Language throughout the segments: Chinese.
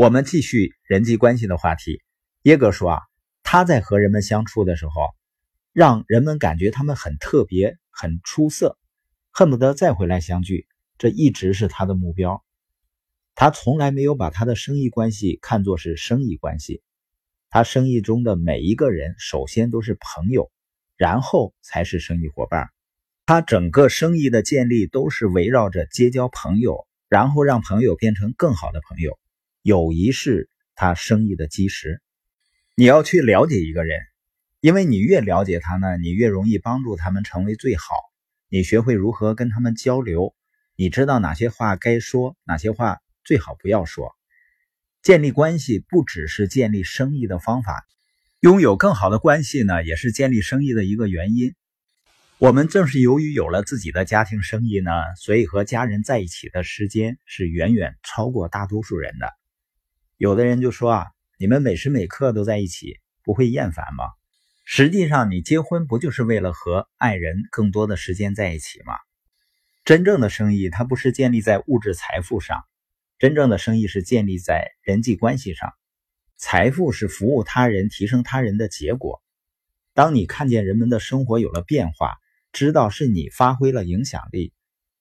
我们继续人际关系的话题。耶格说啊，他在和人们相处的时候，让人们感觉他们很特别、很出色，恨不得再回来相聚。这一直是他的目标。他从来没有把他的生意关系看作是生意关系。他生意中的每一个人，首先都是朋友，然后才是生意伙伴。他整个生意的建立都是围绕着结交朋友，然后让朋友变成更好的朋友。友谊是他生意的基石。你要去了解一个人，因为你越了解他呢，你越容易帮助他们成为最好。你学会如何跟他们交流，你知道哪些话该说，哪些话最好不要说。建立关系不只是建立生意的方法，拥有更好的关系呢，也是建立生意的一个原因。我们正是由于有了自己的家庭生意呢，所以和家人在一起的时间是远远超过大多数人的。有的人就说啊，你们每时每刻都在一起，不会厌烦吗？实际上，你结婚不就是为了和爱人更多的时间在一起吗？真正的生意，它不是建立在物质财富上，真正的生意是建立在人际关系上。财富是服务他人、提升他人的结果。当你看见人们的生活有了变化，知道是你发挥了影响力，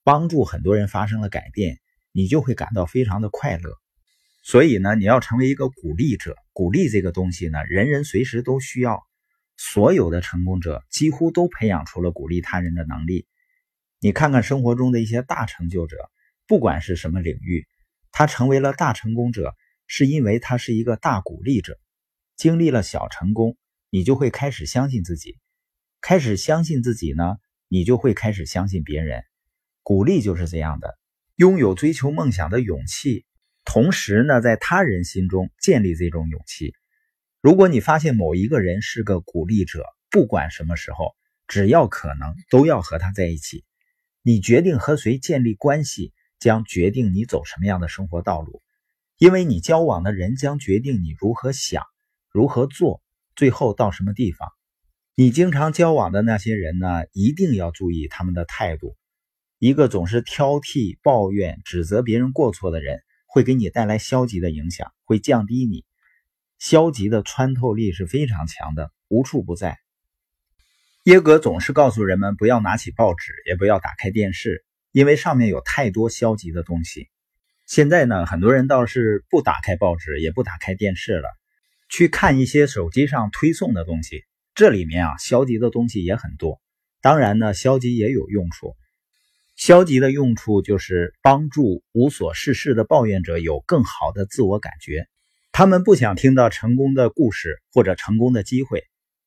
帮助很多人发生了改变，你就会感到非常的快乐。所以呢，你要成为一个鼓励者。鼓励这个东西呢，人人随时都需要。所有的成功者几乎都培养出了鼓励他人的能力。你看看生活中的一些大成就者，不管是什么领域，他成为了大成功者，是因为他是一个大鼓励者。经历了小成功，你就会开始相信自己。开始相信自己呢，你就会开始相信别人。鼓励就是这样的，拥有追求梦想的勇气。同时呢，在他人心中建立这种勇气。如果你发现某一个人是个鼓励者，不管什么时候，只要可能，都要和他在一起。你决定和谁建立关系，将决定你走什么样的生活道路。因为你交往的人将决定你如何想、如何做，最后到什么地方。你经常交往的那些人呢，一定要注意他们的态度。一个总是挑剔、抱怨、指责别人过错的人。会给你带来消极的影响，会降低你。消极的穿透力是非常强的，无处不在。耶格总是告诉人们不要拿起报纸，也不要打开电视，因为上面有太多消极的东西。现在呢，很多人倒是不打开报纸，也不打开电视了，去看一些手机上推送的东西。这里面啊，消极的东西也很多。当然呢，消极也有用处。消极的用处就是帮助无所事事的抱怨者有更好的自我感觉。他们不想听到成功的故事或者成功的机会，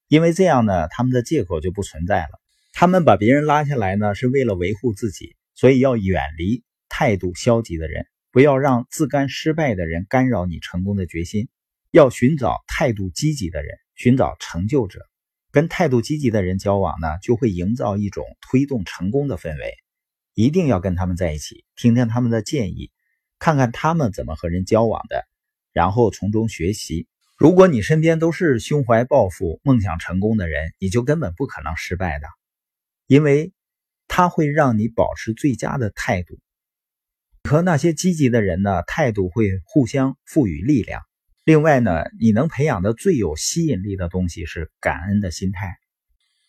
因为这样呢，他们的借口就不存在了。他们把别人拉下来呢，是为了维护自己，所以要远离态度消极的人，不要让自甘失败的人干扰你成功的决心。要寻找态度积极的人，寻找成就者。跟态度积极的人交往呢，就会营造一种推动成功的氛围。一定要跟他们在一起，听听他们的建议，看看他们怎么和人交往的，然后从中学习。如果你身边都是胸怀抱负、梦想成功的人，你就根本不可能失败的，因为他会让你保持最佳的态度。和那些积极的人呢，态度会互相赋予力量。另外呢，你能培养的最有吸引力的东西是感恩的心态。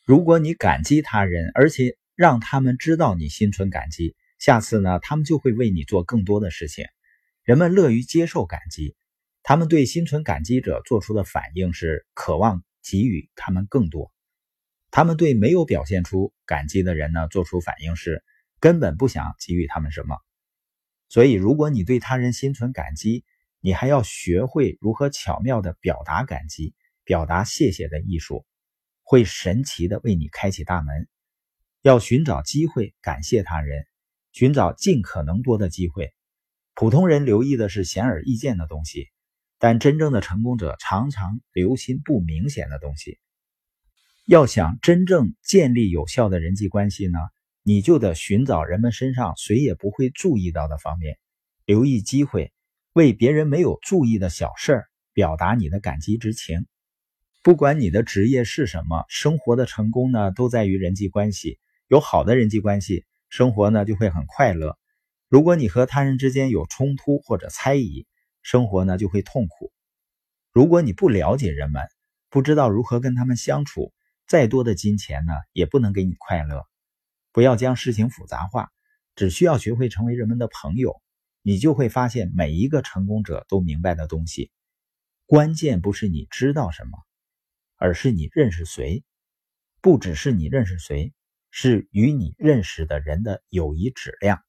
如果你感激他人，而且让他们知道你心存感激，下次呢，他们就会为你做更多的事情。人们乐于接受感激，他们对心存感激者做出的反应是渴望给予他们更多。他们对没有表现出感激的人呢，做出反应是根本不想给予他们什么。所以，如果你对他人心存感激，你还要学会如何巧妙地表达感激，表达谢谢的艺术，会神奇地为你开启大门。要寻找机会感谢他人，寻找尽可能多的机会。普通人留意的是显而易见的东西，但真正的成功者常常留心不明显的东西。要想真正建立有效的人际关系呢，你就得寻找人们身上谁也不会注意到的方面，留意机会，为别人没有注意的小事儿表达你的感激之情。不管你的职业是什么，生活的成功呢，都在于人际关系。有好的人际关系，生活呢就会很快乐。如果你和他人之间有冲突或者猜疑，生活呢就会痛苦。如果你不了解人们，不知道如何跟他们相处，再多的金钱呢也不能给你快乐。不要将事情复杂化，只需要学会成为人们的朋友，你就会发现每一个成功者都明白的东西。关键不是你知道什么，而是你认识谁。不只是你认识谁，是与你认识的人的友谊质量。